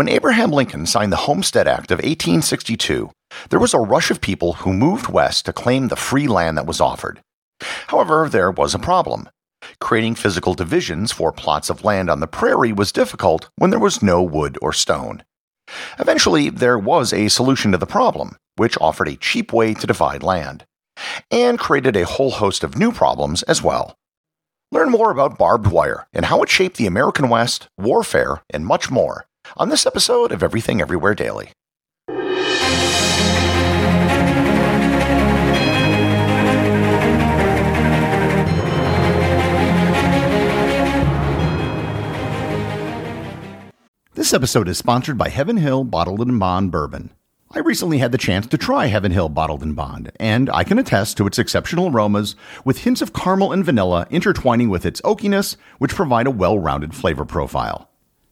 When Abraham Lincoln signed the Homestead Act of 1862, there was a rush of people who moved west to claim the free land that was offered. However, there was a problem. Creating physical divisions for plots of land on the prairie was difficult when there was no wood or stone. Eventually, there was a solution to the problem, which offered a cheap way to divide land, and created a whole host of new problems as well. Learn more about barbed wire and how it shaped the American West, warfare, and much more on this episode of Everything Everywhere Daily. This episode is sponsored by Heaven Hill Bottled in Bond Bourbon. I recently had the chance to try Heaven Hill Bottled in Bond, and I can attest to its exceptional aromas with hints of caramel and vanilla intertwining with its oakiness, which provide a well rounded flavor profile.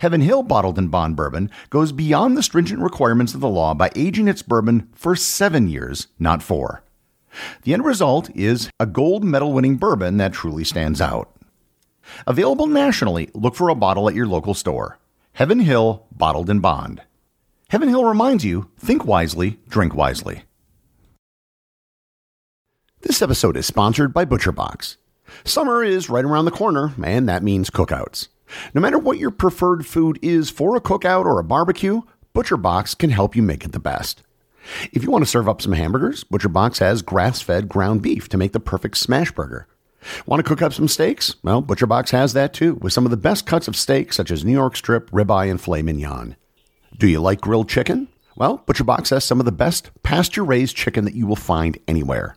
Heaven Hill Bottled in Bond bourbon goes beyond the stringent requirements of the law by aging its bourbon for seven years, not four. The end result is a gold medal winning bourbon that truly stands out. Available nationally, look for a bottle at your local store. Heaven Hill Bottled in Bond. Heaven Hill reminds you think wisely, drink wisely. This episode is sponsored by ButcherBox. Summer is right around the corner, and that means cookouts. No matter what your preferred food is for a cookout or a barbecue, ButcherBox can help you make it the best. If you want to serve up some hamburgers, ButcherBox has grass-fed ground beef to make the perfect smash burger. Want to cook up some steaks? Well, ButcherBox has that too, with some of the best cuts of steak such as New York strip, ribeye, and filet mignon. Do you like grilled chicken? Well, ButcherBox has some of the best pasture-raised chicken that you will find anywhere.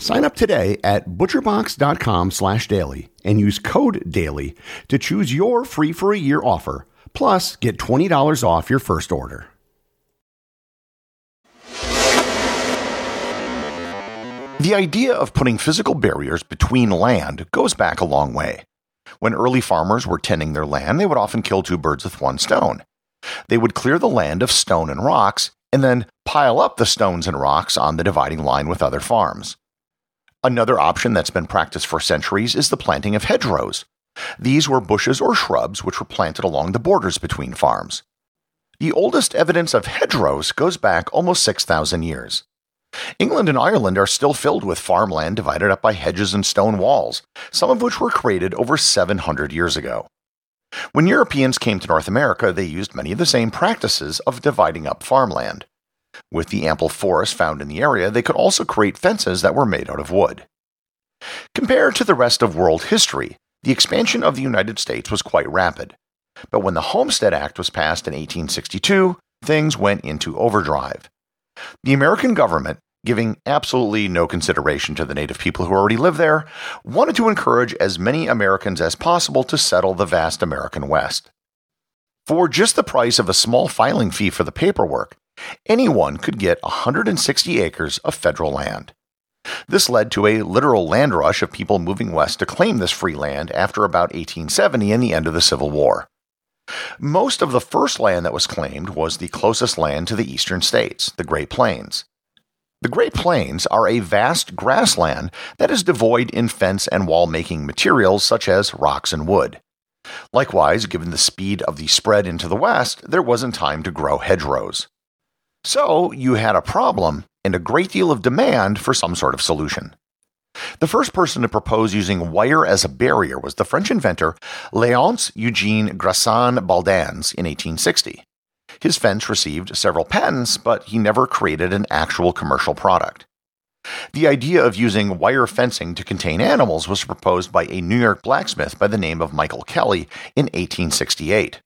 Sign up today at butcherbox.com slash daily and use code DAILY to choose your free for a year offer. Plus, get $20 off your first order. The idea of putting physical barriers between land goes back a long way. When early farmers were tending their land, they would often kill two birds with one stone. They would clear the land of stone and rocks and then pile up the stones and rocks on the dividing line with other farms. Another option that's been practiced for centuries is the planting of hedgerows. These were bushes or shrubs which were planted along the borders between farms. The oldest evidence of hedgerows goes back almost 6,000 years. England and Ireland are still filled with farmland divided up by hedges and stone walls, some of which were created over 700 years ago. When Europeans came to North America, they used many of the same practices of dividing up farmland. With the ample forest found in the area, they could also create fences that were made out of wood. Compared to the rest of world history, the expansion of the United States was quite rapid. But when the Homestead Act was passed in 1862, things went into overdrive. The American government, giving absolutely no consideration to the native people who already live there, wanted to encourage as many Americans as possible to settle the vast American West. For just the price of a small filing fee for the paperwork, anyone could get 160 acres of federal land. This led to a literal land rush of people moving west to claim this free land after about 1870 and the end of the Civil War. Most of the first land that was claimed was the closest land to the eastern states, the Great Plains. The Great Plains are a vast grassland that is devoid in fence and wall making materials such as rocks and wood. Likewise, given the speed of the spread into the west, there wasn't time to grow hedgerows. So you had a problem and a great deal of demand for some sort of solution. The first person to propose using wire as a barrier was the French inventor Léonce Eugène Grassin Baldans in 1860. His fence received several patents, but he never created an actual commercial product. The idea of using wire fencing to contain animals was proposed by a New York blacksmith by the name of Michael Kelly in 1868.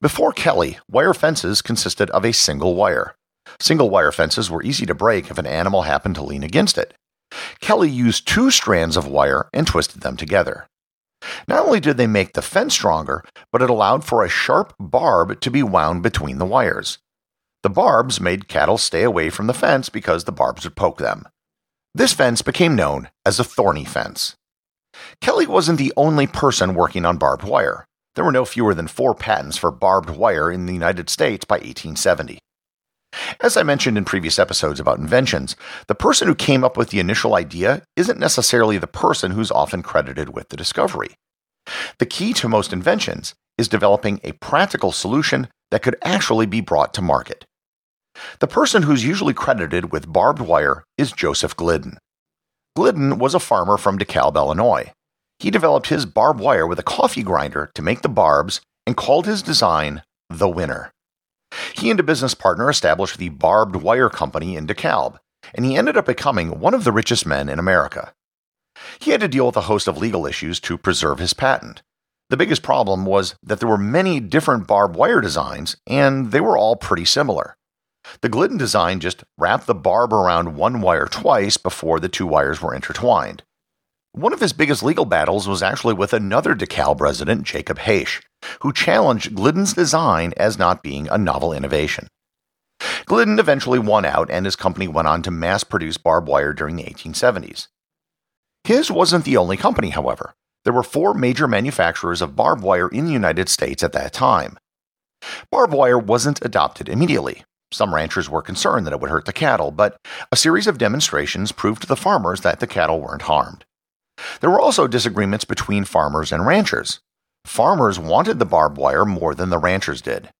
Before Kelly, wire fences consisted of a single wire. Single wire fences were easy to break if an animal happened to lean against it. Kelly used two strands of wire and twisted them together. Not only did they make the fence stronger, but it allowed for a sharp barb to be wound between the wires. The barbs made cattle stay away from the fence because the barbs would poke them. This fence became known as a thorny fence. Kelly wasn't the only person working on barbed wire. There were no fewer than four patents for barbed wire in the United States by 1870. As I mentioned in previous episodes about inventions, the person who came up with the initial idea isn't necessarily the person who's often credited with the discovery. The key to most inventions is developing a practical solution that could actually be brought to market. The person who's usually credited with barbed wire is Joseph Glidden. Glidden was a farmer from DeKalb, Illinois. He developed his barbed wire with a coffee grinder to make the barbs and called his design the winner. He and a business partner established the Barbed Wire Company in DeKalb, and he ended up becoming one of the richest men in America. He had to deal with a host of legal issues to preserve his patent. The biggest problem was that there were many different barbed wire designs, and they were all pretty similar. The Glidden design just wrapped the barb around one wire twice before the two wires were intertwined. One of his biggest legal battles was actually with another DeKalb resident, Jacob Haish, who challenged Glidden's design as not being a novel innovation. Glidden eventually won out, and his company went on to mass produce barbed wire during the 1870s. His wasn't the only company, however. There were four major manufacturers of barbed wire in the United States at that time. Barbed wire wasn't adopted immediately. Some ranchers were concerned that it would hurt the cattle, but a series of demonstrations proved to the farmers that the cattle weren't harmed. There were also disagreements between farmers and ranchers. Farmers wanted the barbed wire more than the ranchers did.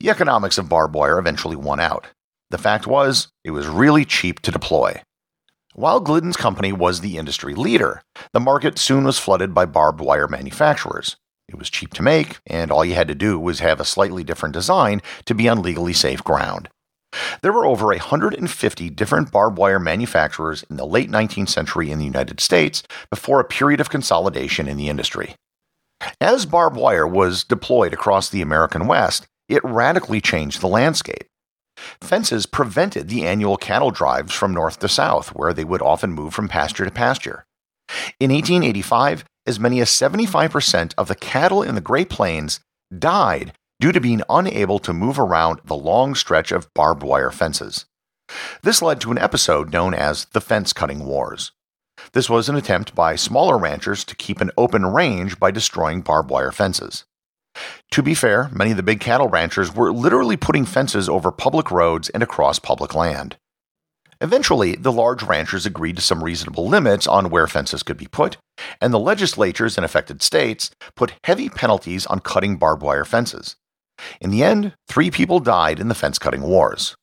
The economics of barbed wire eventually won out. The fact was, it was really cheap to deploy. While Glidden's company was the industry leader, the market soon was flooded by barbed wire manufacturers. It was cheap to make, and all you had to do was have a slightly different design to be on legally safe ground. There were over 150 different barbed wire manufacturers in the late 19th century in the United States before a period of consolidation in the industry. As barbed wire was deployed across the American West, it radically changed the landscape. Fences prevented the annual cattle drives from north to south, where they would often move from pasture to pasture. In 1885, as many as 75% of the cattle in the Great Plains died due to being unable to move around the long stretch of barbed wire fences. This led to an episode known as the Fence Cutting Wars. This was an attempt by smaller ranchers to keep an open range by destroying barbed wire fences. To be fair, many of the big cattle ranchers were literally putting fences over public roads and across public land. Eventually, the large ranchers agreed to some reasonable limits on where fences could be put, and the legislatures in affected states put heavy penalties on cutting barbed wire fences. In the end, three people died in the fence cutting wars.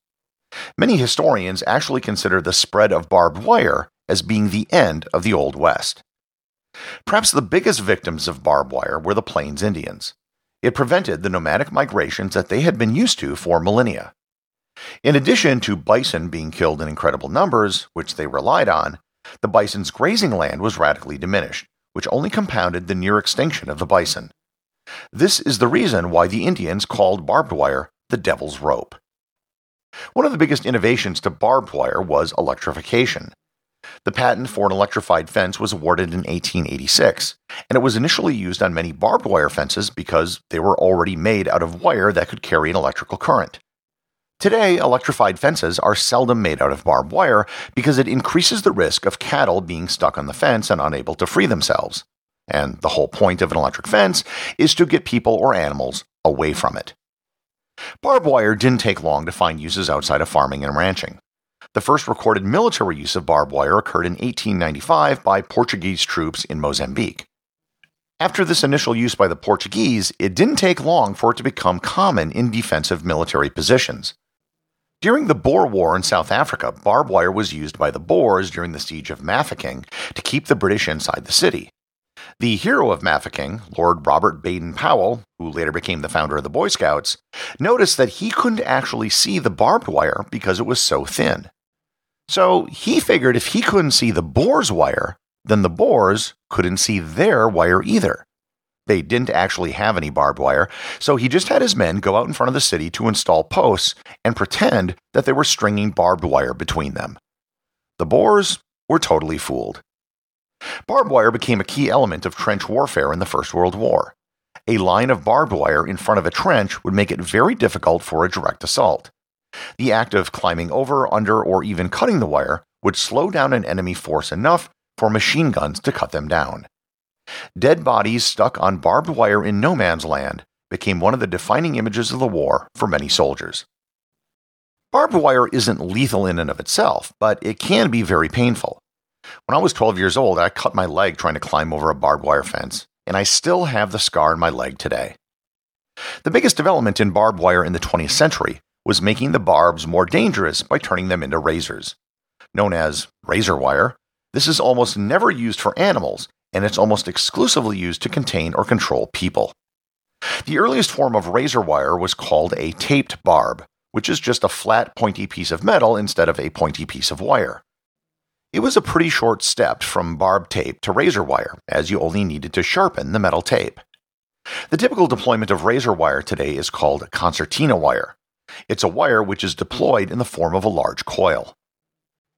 Many historians actually consider the spread of barbed wire as being the end of the Old West. Perhaps the biggest victims of barbed wire were the Plains Indians. It prevented the nomadic migrations that they had been used to for millennia. In addition to bison being killed in incredible numbers, which they relied on, the bison's grazing land was radically diminished, which only compounded the near extinction of the bison. This is the reason why the Indians called barbed wire the devil's rope. One of the biggest innovations to barbed wire was electrification. The patent for an electrified fence was awarded in 1886, and it was initially used on many barbed wire fences because they were already made out of wire that could carry an electrical current. Today, electrified fences are seldom made out of barbed wire because it increases the risk of cattle being stuck on the fence and unable to free themselves. And the whole point of an electric fence is to get people or animals away from it. Barbed wire didn't take long to find uses outside of farming and ranching. The first recorded military use of barbed wire occurred in 1895 by Portuguese troops in Mozambique. After this initial use by the Portuguese, it didn't take long for it to become common in defensive military positions. During the Boer War in South Africa, barbed wire was used by the Boers during the siege of Mafeking to keep the British inside the city. The hero of Mafeking, Lord Robert Baden Powell, who later became the founder of the Boy Scouts, noticed that he couldn't actually see the barbed wire because it was so thin. So he figured if he couldn't see the Boers' wire, then the Boers couldn't see their wire either. They didn't actually have any barbed wire, so he just had his men go out in front of the city to install posts and pretend that they were stringing barbed wire between them. The Boers were totally fooled. Barbed wire became a key element of trench warfare in the First World War. A line of barbed wire in front of a trench would make it very difficult for a direct assault. The act of climbing over, under, or even cutting the wire would slow down an enemy force enough for machine guns to cut them down. Dead bodies stuck on barbed wire in no man's land became one of the defining images of the war for many soldiers. Barbed wire isn't lethal in and of itself, but it can be very painful. When I was 12 years old, I cut my leg trying to climb over a barbed wire fence, and I still have the scar in my leg today. The biggest development in barbed wire in the 20th century was making the barbs more dangerous by turning them into razors. Known as razor wire, this is almost never used for animals, and it's almost exclusively used to contain or control people. The earliest form of razor wire was called a taped barb, which is just a flat, pointy piece of metal instead of a pointy piece of wire. It was a pretty short step from barb tape to razor wire, as you only needed to sharpen the metal tape. The typical deployment of razor wire today is called concertina wire. It's a wire which is deployed in the form of a large coil.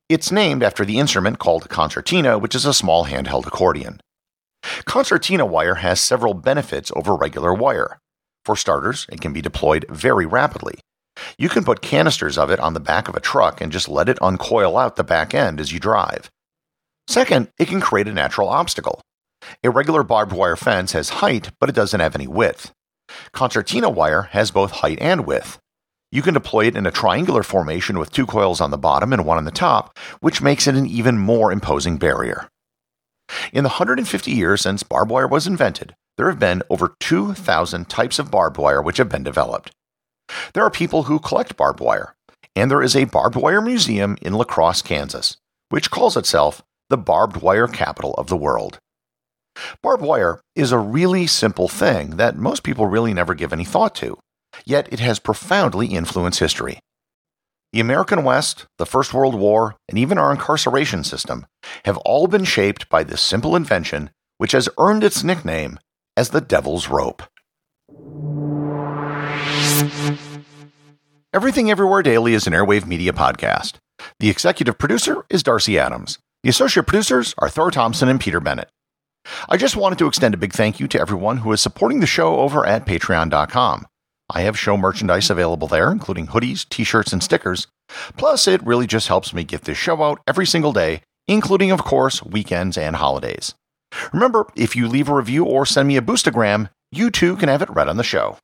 It's named after the instrument called concertina, which is a small handheld accordion. Concertina wire has several benefits over regular wire. For starters, it can be deployed very rapidly. You can put canisters of it on the back of a truck and just let it uncoil out the back end as you drive. Second, it can create a natural obstacle. A regular barbed wire fence has height, but it doesn't have any width. Concertina wire has both height and width. You can deploy it in a triangular formation with two coils on the bottom and one on the top, which makes it an even more imposing barrier. In the 150 years since barbed wire was invented, there have been over 2,000 types of barbed wire which have been developed. There are people who collect barbed wire, and there is a barbed wire museum in La Crosse, Kansas, which calls itself the barbed wire capital of the world. Barbed wire is a really simple thing that most people really never give any thought to, yet it has profoundly influenced history. The American West, the First World War, and even our incarceration system have all been shaped by this simple invention, which has earned its nickname as the Devil's Rope. Everything Everywhere Daily is an Airwave Media podcast. The executive producer is Darcy Adams. The associate producers are Thor Thompson and Peter Bennett. I just wanted to extend a big thank you to everyone who is supporting the show over at patreon.com. I have show merchandise available there, including hoodies, t shirts, and stickers. Plus, it really just helps me get this show out every single day, including, of course, weekends and holidays. Remember, if you leave a review or send me a boostagram, you too can have it read on the show.